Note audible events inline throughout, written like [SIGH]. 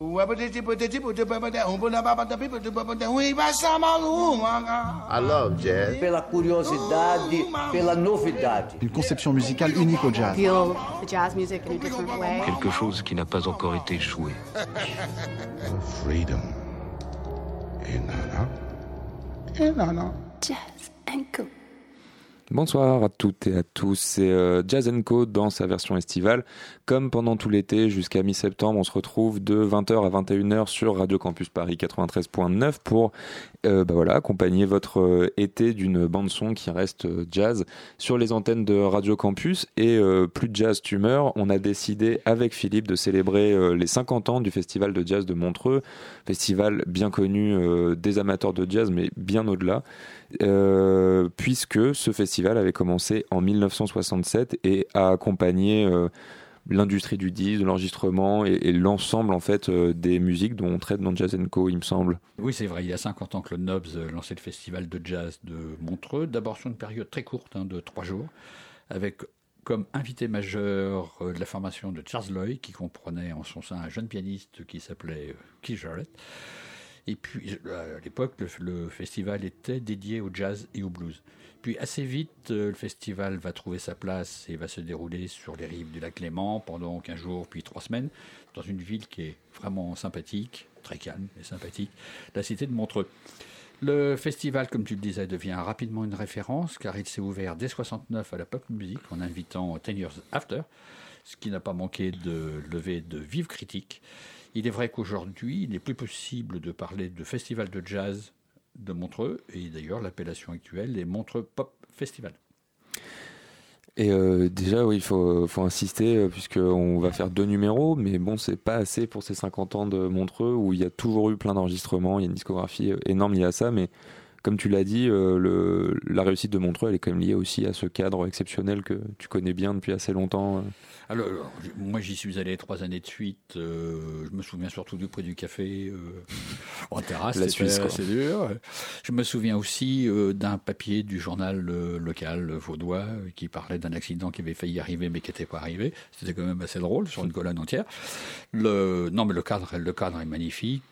I love jazz. Pela curiosidade, pela novidade. Une conception musicale unique au jazz. feel the jazz music in a different way. Quelque chose qui n'a pas encore été joué. Freedom. Et nana. Et nana. Jazz and Co. Bonsoir à toutes et à tous, c'est euh, Jazz Co dans sa version estivale. Comme pendant tout l'été jusqu'à mi-septembre, on se retrouve de 20h à 21h sur Radio Campus Paris 93.9 pour euh, bah voilà, accompagner votre euh, été d'une bande son qui reste jazz sur les antennes de Radio Campus. Et plus de jazz tumeur, on a décidé avec Philippe de célébrer les 50 ans du Festival de jazz de Montreux, festival bien connu des amateurs de jazz, mais bien au-delà. Puisque ce festival avait commencé en 1967 et a accompagné euh, l'industrie du disque, de l'enregistrement et, l'ensemble en fait euh, des musiques dont on traite dans Jazz Co, il me semble. Oui, c'est vrai. Il y a 50 ans que le Nobs euh, lançait le festival de jazz de Montreux. D'abord sur une période très courte, hein, de trois jours, avec comme invité majeur la formation de Charles Loy, qui comprenait en son sein un jeune pianiste qui s'appelait Keith Jarrett. Et puis, à l'époque, le festival était dédié au jazz et au blues. Puis assez vite, euh, le festival va trouver sa place et va se dérouler sur les rives du lac Léman pendant 15 jours, puis 3 semaines, dans une ville qui est vraiment sympathique, très calme et sympathique, la cité de Montreux. Le festival, comme tu le disais, devient rapidement une référence car il s'est ouvert dès 69 à la pop music en invitant Ten Years After, ce qui n'a pas manqué de lever de vives critiques. Il est vrai qu'aujourd'hui, il n'est plus possible de parler de festival de jazz de Montreux, et d'ailleurs l'appellation actuelle est Montreux Pop Festival. Et euh, déjà, oui, il faut, faut insister, euh, puisqu'on va faire deux numéros, mais bon, c'est pas assez pour ces 50 ans de Montreux, où il y a toujours eu plein d'enregistrements, il y a une discographie euh, énorme liée à ça, mais comme tu l'as dit, euh, le, la réussite de Montreux, elle est quand même liée aussi à ce cadre exceptionnel que tu connais bien depuis assez longtemps. euh. Alors, moi j'y suis allé trois années de suite. euh, je me souviens surtout du prix du café euh, en terrasse. La Suisse, assez dur. Je me souviens aussi euh, d'un papier du journal local vaudois qui parlait d'un accident qui avait failli arriver mais qui n'était pas arrivé. C'était quand même assez drôle sur une colonne entière. Le, non mais le cadre, le cadre est magnifique.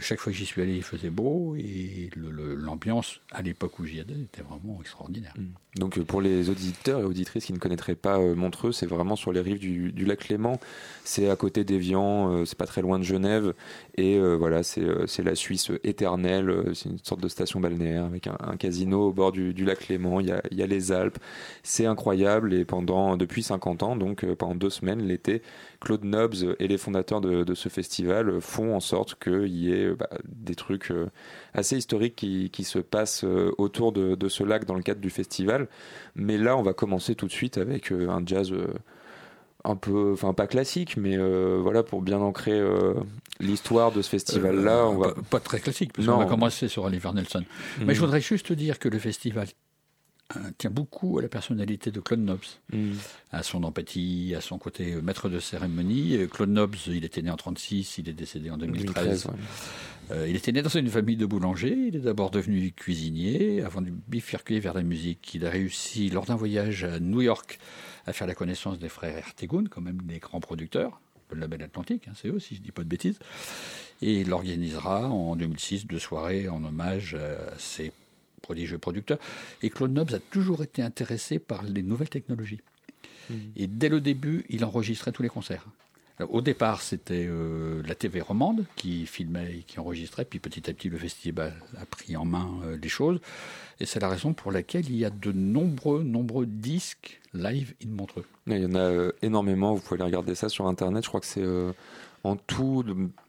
chaque fois que j'y suis allé, il faisait beau et le- le- l'ambiance à l'époque où j'y allais était vraiment extraordinaire. Donc euh, pour les auditeurs et auditrices qui ne connaîtraient pas euh, Montreux, c'est vraiment sur les rives du, lac Léman. C'est à côté d'Évian, euh, c'est pas très loin de Genève. Et voilà, c'est la Suisse éternelle. C'est une sorte de station balnéaire avec un, casino au bord du, du lac Léman. Il y a, il y a les Alpes. C'est incroyable. Et pendant depuis 50 ans, donc pendant deux semaines l'été, Claude Nobs et les fondateurs de, de ce festival font en sorte qu'il y ait euh, bah, des trucs euh, assez historiques qui, qui se passent euh, autour de, de ce lac dans le cadre du festival. Mais là, on va commencer tout de suite avec un jazz un peu, enfin pas classique, mais euh, voilà pour bien ancrer euh, l'histoire de ce festival-là. Euh, on va pas, pas très classique, parce qu'on va commencer sur Oliver Nelson. Mm. Mais je voudrais juste dire que le festival tient beaucoup à la personnalité de Claude Nobs, Mm. à son empathie, à son côté maître de cérémonie. Claude Nobs, il était né en 36, il est décédé en 2013. 2013, ouais. Euh, il était né dans une famille de boulangers. Il est d'abord devenu cuisinier avant de bifurquer vers la musique. Il a réussi, lors d'un voyage à New York, à faire la connaissance des frères Ertegun, quand même des grands producteurs, le label Atlantique, hein, c'est eux, si je dis pas de bêtises. Et il organisera en 2006 deux soirées en hommage à ces prodigieux producteurs. Et Claude Nobs a toujours été intéressé par les nouvelles technologies. Et dès le début, il enregistrait tous les concerts. Alors, au départ, c'était euh, la TV romande qui filmait et qui enregistrait, puis petit à petit, le festival a pris en main euh, les choses. Et c'est la raison pour laquelle il y a de nombreux, nombreux disques live in Montreux. Il y en a euh, énormément, vous pouvez aller regarder ça sur internet. Je crois que c'est euh, en tout,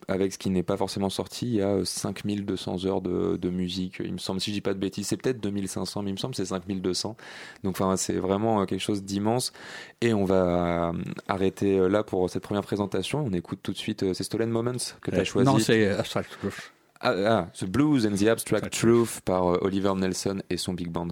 avec ce qui n'est pas forcément sorti, il y a euh, 5200 heures de, de musique, il me semble. Si je dis pas de bêtises, c'est peut-être 2500, mais il me semble que c'est 5200. Donc enfin, c'est vraiment euh, quelque chose d'immense. Et on va euh, arrêter euh, là pour cette première présentation. On écoute tout de suite, euh, c'est Stolen Moments que tu as Euh, choisi. Non, c'est Abstract Truth. Ah, ah, The Blues and the Abstract Truth par euh, Oliver Nelson et son big band.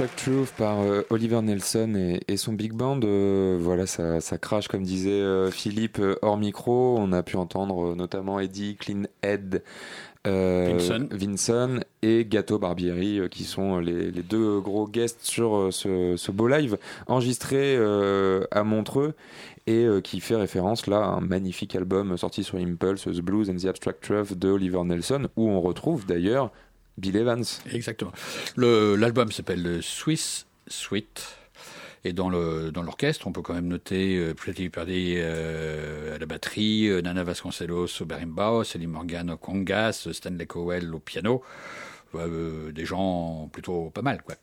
Abstract Truth par euh, Oliver Nelson et, et, son big band. Euh, voilà, ça, ça, crache comme disait euh, Philippe hors micro. On a pu entendre notamment Eddie Cleanhead, Vincent. Vincent et Gato Barbieri qui sont les, les, deux gros guests sur ce, ce beau live enregistré à Montreux et qui fait référence là à un magnifique album sorti sur Impulse, The Blues and the Abstract Truth de Oliver Nelson, où on retrouve d'ailleurs Bill Evans. Exactement. L'album s'appelle Swiss Suite. Et dans le dans l'orchestre, on peut quand même noter euh, Pretty euh, à la batterie, euh, Nana Vasconcelos au berimbau, Celine Morgan au congas, Stanley Cowell au piano. Euh, des gens plutôt pas mal, quoi.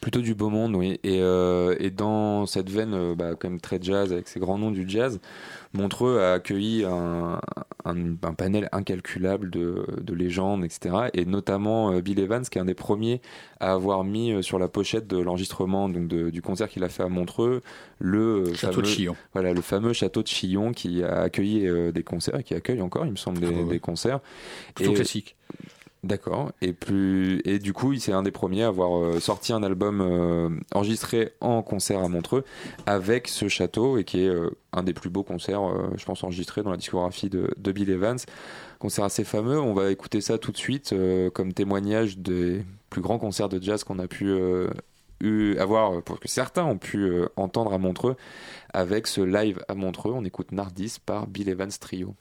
Plutôt du beau monde, oui. Et, euh, et dans cette veine, euh, bah, quand même très jazz, avec ces grands noms du jazz, Montreux a accueilli un, un, un panel incalculable de, de, légendes, etc. Et notamment euh, Bill Evans, qui est un des premiers à avoir mis euh, sur la pochette de l'enregistrement donc de, du concert qu'il a fait à Montreux le château fameux, de Chillon. Voilà, le fameux château de Chillon qui a accueilli des concerts et qui accueille encore, il me semble, des, Ah ouais. des concerts. Plutôt Et- classique. D'accord. Et plus et du coup, c'est un des premiers à avoir euh, sorti un album euh, enregistré en concert à Montreux avec ce château et qui est euh, un des plus beaux concerts, je pense, enregistrés dans la discographie de, Bill Evans. Concert assez fameux. On va écouter ça tout de suite comme témoignage des plus grands concerts de jazz qu'on a pu avoir, pour que certains ont pu entendre à Montreux avec ce live à Montreux. On écoute Nardis par Bill Evans Trio.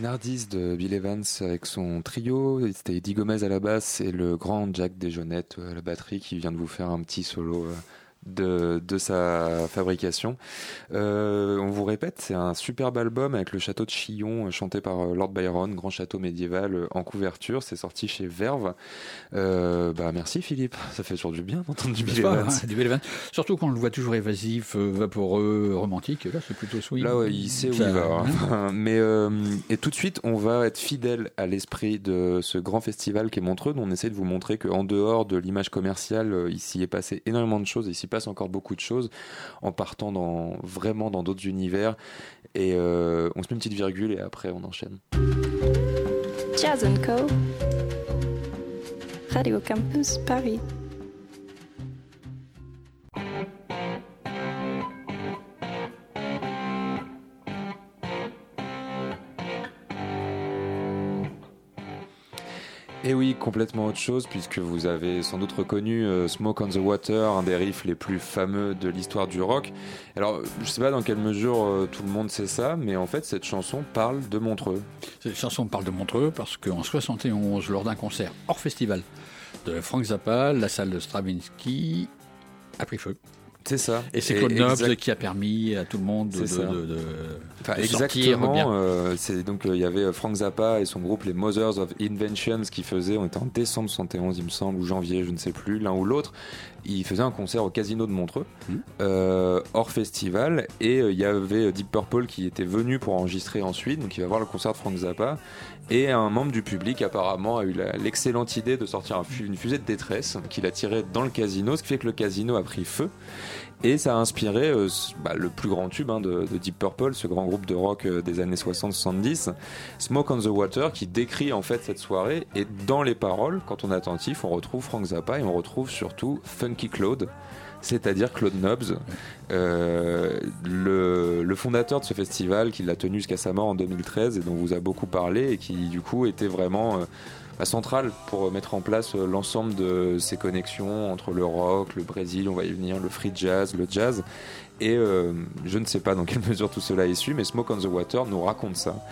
Nardis de Bill Evans avec son trio. C'était Eddie Gomez à la basse et le grand Jack Desjeunettes à la batterie qui vient de vous faire un petit solo euh, de, de sa fabrication. Euh, on vous répète, c'est un superbe album avec le château de Chillon euh, chanté par euh, Lord Byron, grand château médiéval en couverture. C'est sorti chez Verve. Euh, bah merci Philippe, [LAUGHS] ça fait toujours du bien d'entendre du Bill Evans. du Bill Evans. Surtout quand on le voit toujours évasif, vaporeux, romantique. Là, c'est plutôt sweet. Là, ouais, il sait où il va. Hein. [LAUGHS] Mais euh, et tout de suite, on va être fidèle à l'esprit de ce grand festival qui est Montreux. Dont on essaie de vous montrer qu'en dehors de l'image commerciale, il s'y est passé énormément de choses. Il passe encore beaucoup de choses en partant dans, vraiment dans d'autres univers. Et euh, on se met une petite virgule et après on enchaîne. Jazz Co. Radio Campus Paris. Et oui, complètement autre chose, puisque vous avez sans doute reconnu euh, Smoke on the Water, un des riffs les plus fameux de l'histoire du rock. Alors, je sais pas dans quelle mesure euh, tout le monde sait ça, mais en fait, cette chanson parle de Montreux. Cette chanson parle de Montreux parce qu'en 71, lors d'un concert hors festival de Frank Zappa, la salle de Stravinsky a pris feu. C'est ça. Et c'est Claude Nobs qui a permis à tout le monde de, de- de- Enfin, de exactement. euh, c'est donc euh, il y avait Frank Zappa et son groupe les Mothers of Inventions qui faisaient. On était en décembre 71, il me semble, ou janvier, je ne sais plus, l'un ou l'autre. Ils faisaient un concert au Casino de Montreux, euh, hors festival, et euh, il y avait Deep Purple qui était venu pour enregistrer ensuite. Donc il va voir le concert de Frank Zappa. Et un membre du public apparemment a eu l'excellente idée de sortir une fusée de détresse qu'il a tirée dans le casino, ce qui fait que le casino a pris feu. Et ça a inspiré euh, bah, le plus grand tube hein, de, de Deep Purple, ce grand groupe de rock euh, des années 60-70, Smoke on the Water, qui décrit en fait cette soirée. Et dans les paroles, quand on est attentif, on retrouve Frank Zappa et on retrouve surtout Funky Claude, c'est-à-dire Claude Nobbs, euh, le, le fondateur de ce festival qui l'a tenu jusqu'à sa mort en 2013 et dont vous a beaucoup parlé et qui du coup était vraiment euh, bah, central pour mettre en place euh, l'ensemble de ces connexions entre le rock, le Brésil, on va y venir, le free jazz, le jazz. Et euh, je ne sais pas dans quelle [LAUGHS] mesure tout cela est su, mais Smoke on the Water nous raconte ça.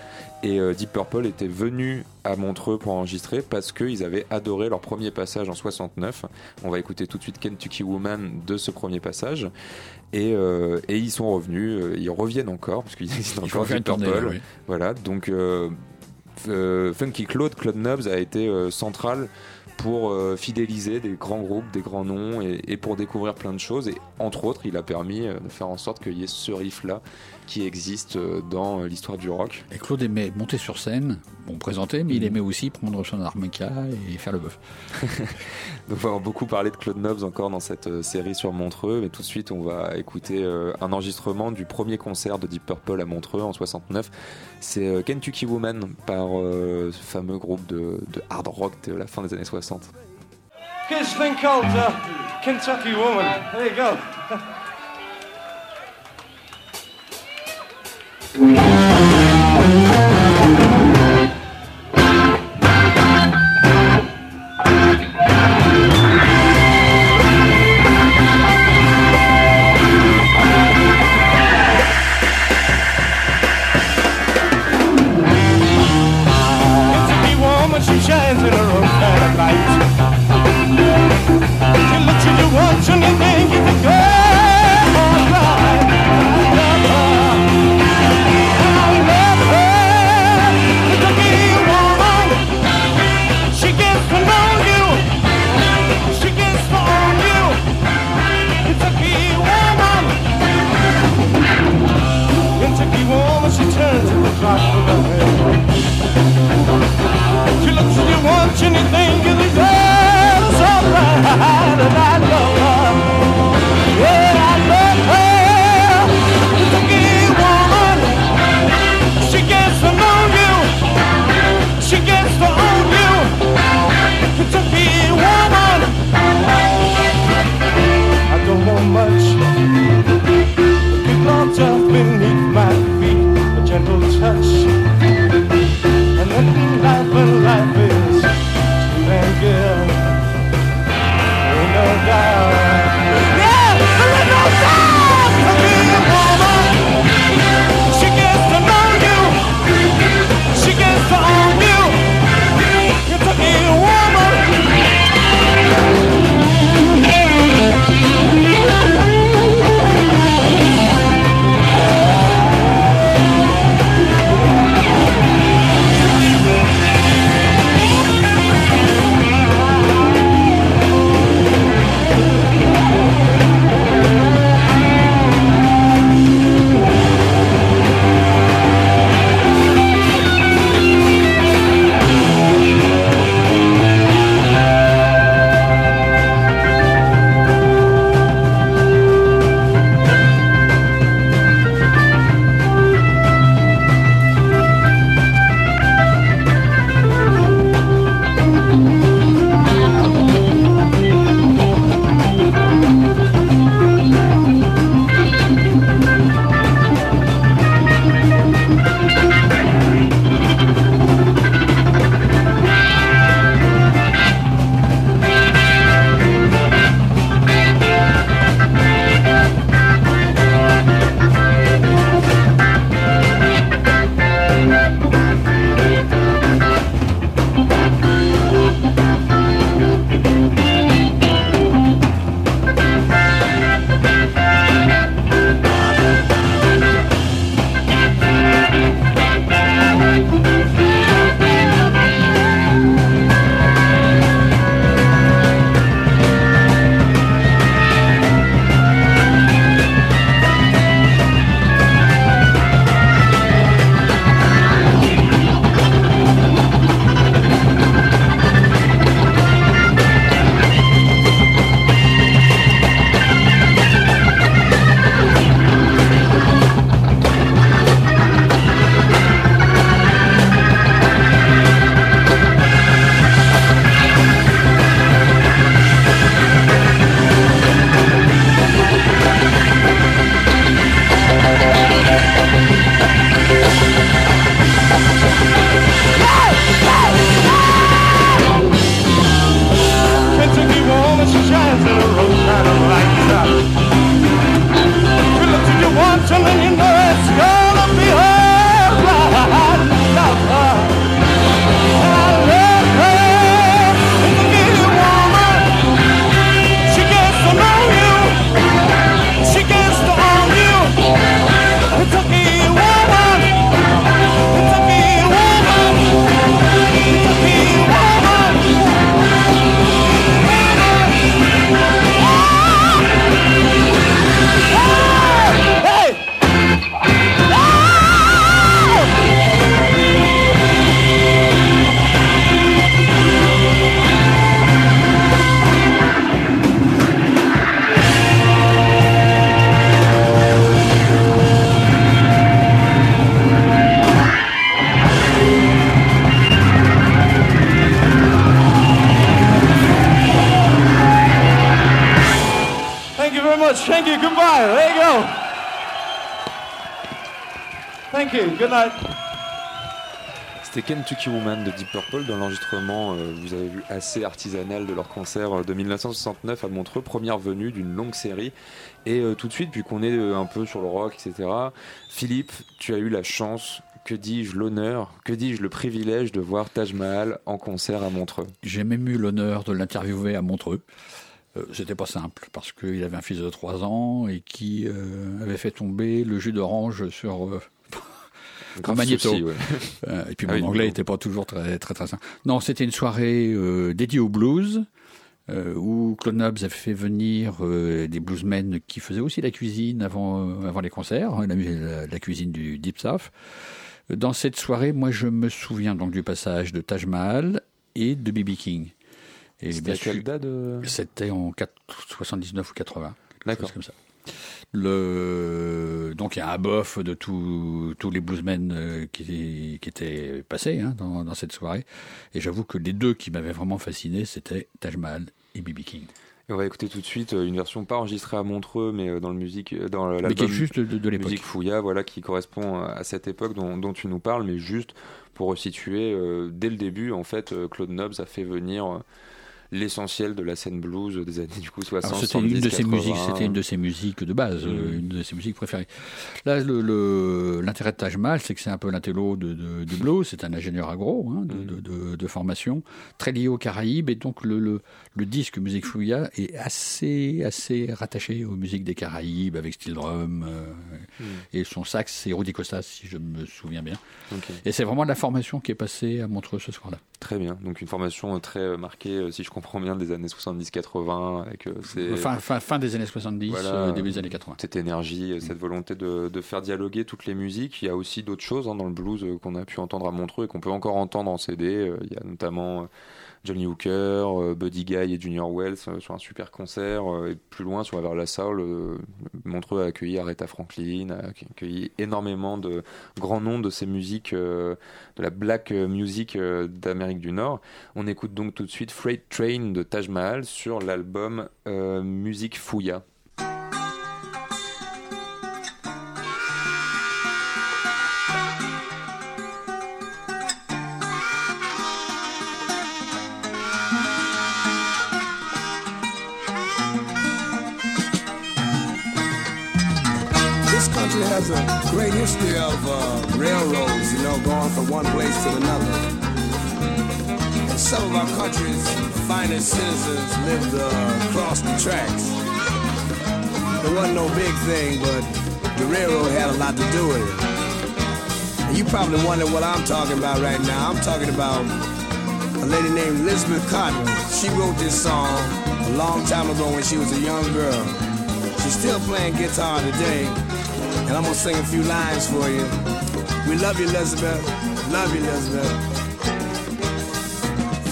Et euh, Deep Purple était venu à Montreux pour enregistrer parce qu'ils avaient adoré leur premier passage en 69. On va écouter tout de suite Kentucky Woman de ce premier passage. Et, euh, et ils sont revenus, euh, ils reviennent encore, parce qu'ils existent [LAUGHS] encore Deep tournée, Purple. oui. Voilà, donc euh, euh, Funky Claude, Claude Nobbs a été central pour euh, fidéliser des grands groupes, des grands noms et, et pour découvrir plein de choses. Et entre autres, il a permis euh, de faire en sorte qu'il y ait ce riff-là qui existe euh, dans euh, l'histoire du rock. Et Claude aimait monter sur scène, bon présenter, mais il Mhm. aimait aussi prendre son harmonica et faire le bœuf. [LAUGHS] Donc on va beaucoup parler de Claude Nobbs encore dans cette euh, série sur Montreux, mais tout de suite on va écouter un enregistrement du premier concert de Deep Purple à Montreux en 69. C'est Kentucky Woman par ce fameux groupe de, de hard rock de la fin des années 60. Here's a thing called uh, Kentucky Woman. There you go. [LAUGHS] Kentucky Kentucky Woman de Deep Purple dans l'enregistrement, euh, vous avez vu, assez artisanal de leur concert euh, de 1969 à Montreux, première venue d'une longue série. Et euh, tout de suite, puisqu'on est un peu sur le rock, etc., Philippe, tu as eu la chance, que dis-je, l'honneur, que dis-je, le privilège de voir Taj Mahal en concert à Montreux? J'ai même eu l'honneur de l'interviewer à Montreux. C'était pas simple parce qu'il avait un fils de 3 ans et qui avait fait tomber le jus d'orange sur Grave magnéto. souci, ouais. [LAUGHS] Euh, et puis Ah mon oui, anglais n'était pas toujours très très très simple. Non, c'était une soirée euh, dédiée au blues. euh, où Claude Nobs a fait venir euh, des bluesmen qui faisaient aussi la cuisine avant, euh, avant les concerts, hein, la, la- cuisine du Deep South. Dans cette soirée, moi je me souviens donc du passage de Taj Mahal et de B.B. King. C'était c'était en 4 79 ou 80. quelque D'accord. comme ça. Le... Donc il y a un bof de tous tous les bluesmen euh, qui, qui étaient passés hein, dans, dans cette soirée. Et j'avoue que les deux qui m'avaient vraiment fasciné, c'était Taj Mahal et B.B. King. Et on va écouter tout de suite euh, une version pas enregistrée à Montreux, mais euh, dans le musique, dans Mais qui est l'album juste de, de l'époque. musique Fouilla, voilà, qui correspond à cette époque dont, dont tu nous parles, mais juste pour resituer, euh, dès le début, en fait, Claude Nobs a fait venir euh, l'essentiel de la scène blues des années du coup 60, Alors, c'était 70, une de ses 80. musiques, c'était une de ses musiques de base, euh, Mm. une de ses musiques préférées. Là, l'intérêt de Taj Mahal, c'est que c'est un peu l'intello de, de, du blues. C'est un ingénieur agro hein, de, Mm. de, de- de formation, très lié aux Caraïbes, et donc le, le, le disque Musique Fouilla est assez assez rattaché aux musiques des Caraïbes avec steel drum euh, Mm. et son sax c'est Rudy Costas si je me souviens bien. Et c'est vraiment la formation qui est passée à Montreux ce soir-là. Très bien, donc une formation euh, très euh, marquée, euh, si je comprends bien, des années 70-80, avec Fin, fin, fin des années 70, Voilà. euh, début des années 80. cette énergie, cette volonté de, de faire dialoguer toutes les musiques. Il y a aussi d'autres choses hein, dans le blues qu'on a pu entendre à Montreux et qu'on peut encore entendre en CD. Il y a notamment Johnny Hooker, euh, Buddy Guy et Junior Wells euh, sur un super concert. euh, et plus loin, sur vers la euh, Montreux a accueilli Aretha Franklin, a accueilli énormément de grands noms de ces musiques, de la black music d'Amérique du Nord. On écoute donc tout de suite Freight Train de Taj Mahal sur l'album Musique Fouilla. Country has a great history of uh, railroads, you know, going from one place to another. And some of our country's finest citizens lived uh, across the tracks. It wasn't no big thing, but the railroad had a lot to do with it. And you probably wonder what I'm talking about right now. I'm talking about a lady named Elizabeth Cotton. She wrote this song a long time ago when she was a young girl. She's still playing guitar today. And I'm gonna sing a few lines for you. We love you, Elizabeth. Love you, Elizabeth.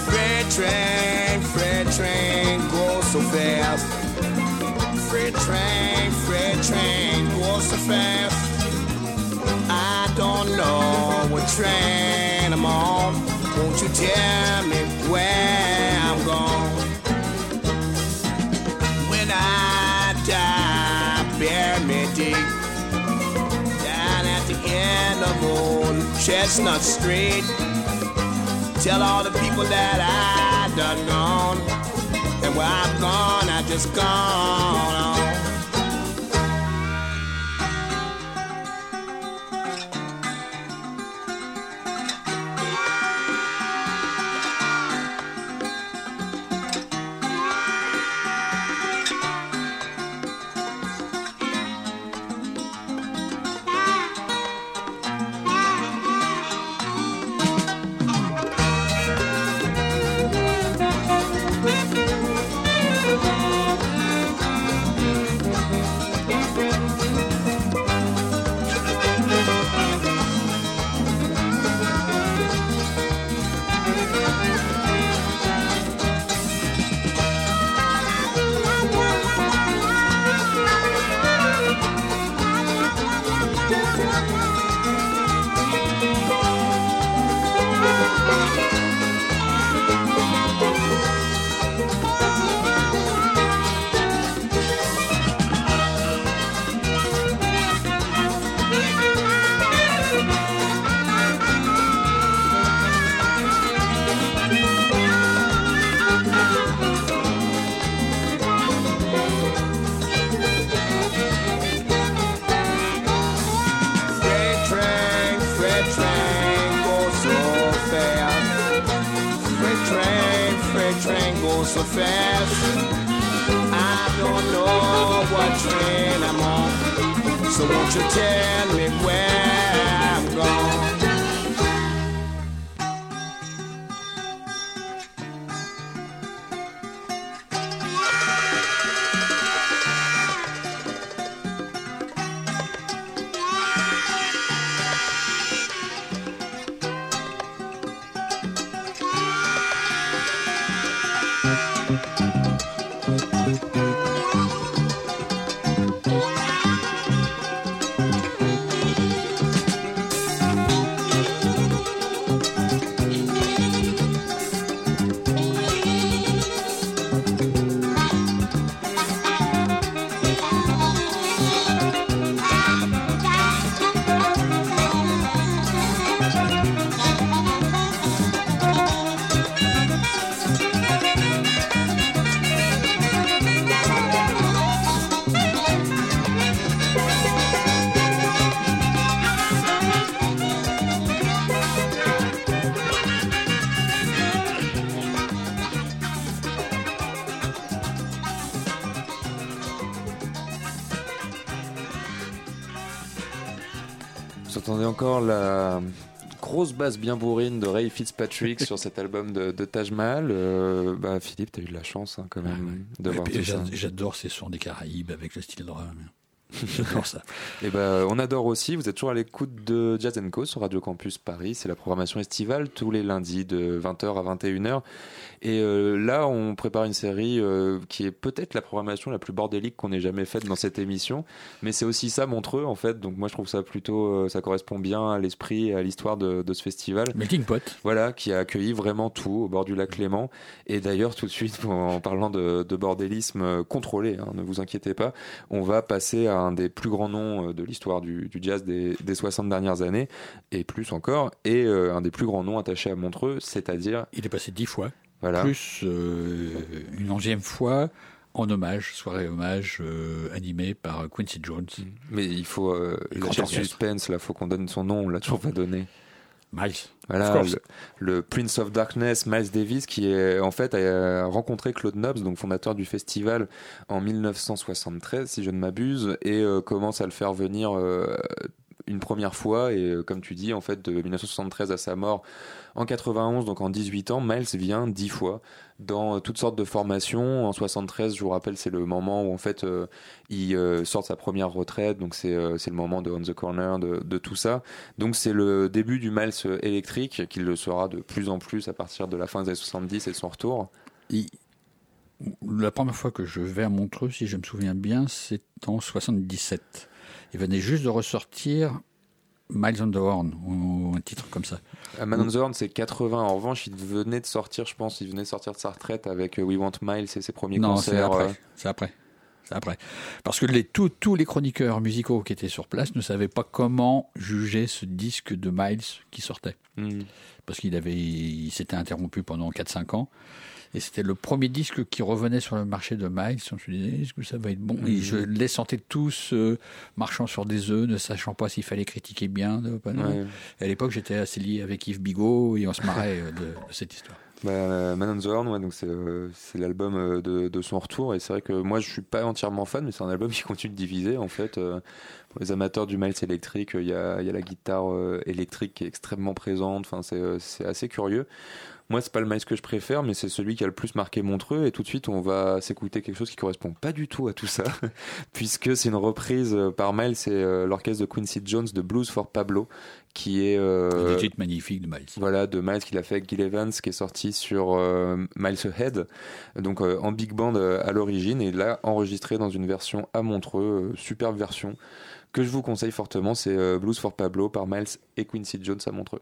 Freight train, freight train, go so fast. Freight train, freight train, go so fast. I don't know what train I'm on. Won't you tell me where I'm going? Chestnut Street. Tell all the people that I done gone, and where I've gone, I just gone on. Grosse basse bien bourrine de Ray Fitzpatrick sur cet album de, de Taj Mahal. Euh, bah, Philippe, t'as eu de la chance hein, quand même de voir tout ça. j'a- J'adore ces sons des Caraïbes avec le style drum. J'adore ça. [LAUGHS] Et ben, on adore aussi. Vous êtes toujours à l'écoute de Jazz Co sur Radio Campus Paris. C'est la programmation estivale tous les lundis de 20h à 21h. Et euh, là, on prépare une série euh, qui est peut-être la programmation la plus bordélique qu'on ait jamais faite dans cette émission. Mais c'est aussi ça Montreux en fait. Donc moi, je trouve ça plutôt, euh, ça correspond bien à l'esprit et à l'histoire de, de ce festival. Melting Pot. Voilà, qui a accueilli vraiment tout au bord du lac Clément. Et d'ailleurs, tout de suite, en parlant de, de bordélisme contrôlé, hein, ne vous inquiétez pas, on va passer à un des plus grands noms de l'histoire du, du jazz des, des 60 dernières années, et plus encore, et un des plus grands noms attachés à Montreux, c'est-à-dire... Il est passé dix fois. Voilà. Plus euh, une onzième fois en hommage, soirée hommage euh, animée par Quincy Jones. Mais il faut euh, lâcher suspense, là, faut qu'on donne son nom, on l'a toujours pas donné. Miles. Voilà, le Prince of Darkness, Miles Davis, qui est en fait a rencontré Claude Nobs, donc fondateur du festival, en 1973, si je ne m'abuse, et euh, commence à le faire venir euh, une première fois. Et euh, comme tu dis, en fait, de 1973 à sa mort en 91, donc en 18 ans, Miles vient 10 fois dans euh, toutes sortes de formations. En 73, je vous rappelle, c'est le moment où en fait euh, il sort de sa première retraite, donc c'est le moment de On the Corner, de, tout ça. Donc c'est le début du Miles électrique, qui le sera de plus en plus à partir de la fin des années 70 et de son retour. La première fois que je vais à Montreux, si je me souviens bien, c'est en 77. Il venait juste de ressortir Miles on the Horn, ou un titre comme ça. À Man on the Horn, c'est 80. En revanche, il venait de sortir, je pense, il venait de sortir de sa retraite avec euh, We Want Miles et ses premiers Non, c'est concerts. après. euh, C'est après. C'est après. Parce que les, tous, tous les chroniqueurs musicaux qui étaient sur place ne savaient pas comment juger ce disque de Miles qui sortait. hmm. Parce qu'il avait, il s'était interrompu pendant 4-5 ans. Et c'était le premier disque qui revenait sur le marché de Miles. On se disait, est-ce que ça va être bon? Et je les sentais tous euh, marchant sur des œufs, ne sachant pas s'il fallait critiquer bien. Ouais. Et à l'époque, j'étais assez lié avec Yves Bigot et on se marrait euh, de, de cette histoire. [LAUGHS] Bah, euh, Man on the Horn, ouais, donc c'est euh, l'album de, de son retour et c'est vrai que moi je suis pas entièrement fan, mais c'est un album qui continue de diviser en fait. euh, pour les amateurs du Miles électrique, il y a, il y a la guitare euh, électrique qui est extrêmement présente. Enfin, c'est assez curieux. Moi, c'est pas le Miles que je préfère, mais c'est celui qui a le plus marqué Montreux. Et tout de suite, on va s'écouter quelque chose qui correspond pas du tout à tout ça, [LAUGHS] puisque c'est une reprise euh, par Miles et euh, l'orchestre de Quincy Jones de Blues for Pablo, qui est euh, Des titres magnifiques de Miles. voilà, de Miles qu'il a fait avec Gil Evans, qui est sorti sur euh, Miles Ahead, donc euh, en big band à l'origine, et là enregistré dans une version à Montreux, superbe version, que je vous conseille fortement, c'est Blues for Pablo par Miles et Quincy Jones à Montreux.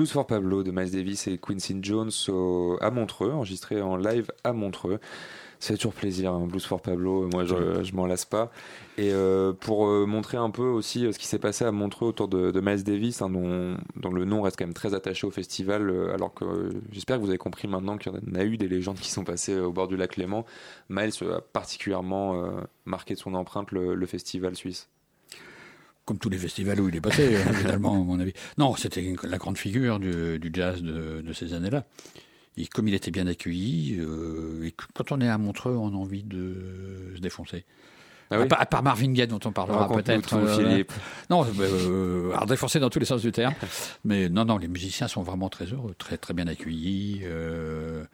Blues for Pablo de Miles Davis et Quincy Jones au- à Montreux, enregistré en live à Montreux. C'est toujours plaisir, hein, Blues for Pablo, moi je, je m'en lasse pas. Et euh, pour euh, montrer un peu aussi euh, ce qui s'est passé à Montreux autour de, de Miles Davis, hein, dont, dont le nom reste quand même très attaché au festival, alors que j'espère que vous avez compris maintenant qu'il y en a eu des légendes qui sont passées au bord du lac Léman. Miles a particulièrement marqué de son empreinte le, le festival suisse. Comme tous les festivals où il est passé, euh, [LAUGHS] finalement, à mon avis. Non, c'était la grande figure du, du jazz de, de ces années-là. Et comme il était bien accueilli, euh, et quand on est à Montreux, on a envie de se défoncer. Ah oui à, part, à part Marvin Gaye, dont on parlera peut-être. Philippe. Non, euh, alors défoncer dans tous les sens du terme. [LAUGHS] Mais non, non, les musiciens sont vraiment très heureux, très, très bien accueillis. Euh,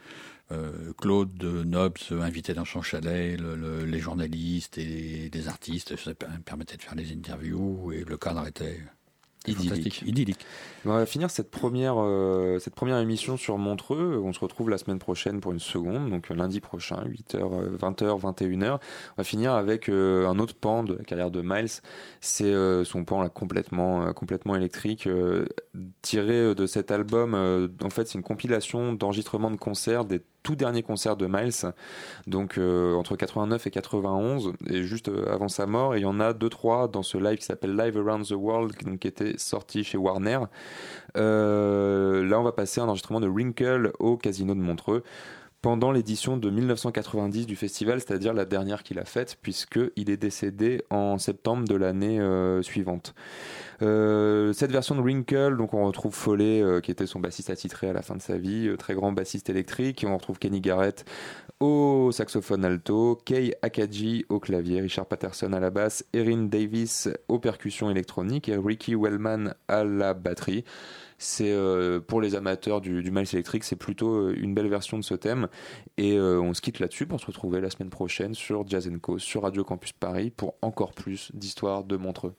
euh, Claude Nobs invité dans son chalet le- le- les journalistes et les artistes, ça per- permettait de faire des interviews et le cadre était Idyllique. fantastique, idyllique. On va finir cette première, euh, cette première émission sur Montreux. On se retrouve la semaine prochaine pour une seconde, donc euh, lundi prochain, 8h, 20h, 21h. On va finir avec euh, un autre pan de la carrière de Miles. C'est euh, son pan là, complètement, euh, complètement électrique, euh, tiré euh, de cet album. euh, en fait, c'est une compilation d'enregistrements de concerts des tout derniers concerts de Miles, donc euh, entre 89 et 91, et juste euh, avant sa mort. Et il y en a deux trois dans ce live qui s'appelle Live Around the World, donc, qui était sorti chez Warner. Euh, là, on va passer un enregistrement de Wrinkle au Casino de Montreux pendant l'édition de 1990 du festival, c'est-à-dire la dernière qu'il a faite, puisqu'il est décédé en septembre de l'année euh, suivante. Euh, cette version de Wrinkle, donc on retrouve Foley, euh, qui était son bassiste attitré à la fin de sa vie, très grand bassiste électrique, on retrouve Kenny Garrett au saxophone alto, Kei Akaji au clavier, Richard Patterson à la basse, Erin Davis aux percussions électroniques et Ricky Wellman à la batterie. C'est euh, pour les amateurs du, du Miles électrique, c'est plutôt euh, une belle version de ce thème. Et euh, on se quitte là-dessus pour se retrouver la semaine prochaine sur Jazz Co, sur Radio Campus Paris, pour encore plus d'histoires de Montreux.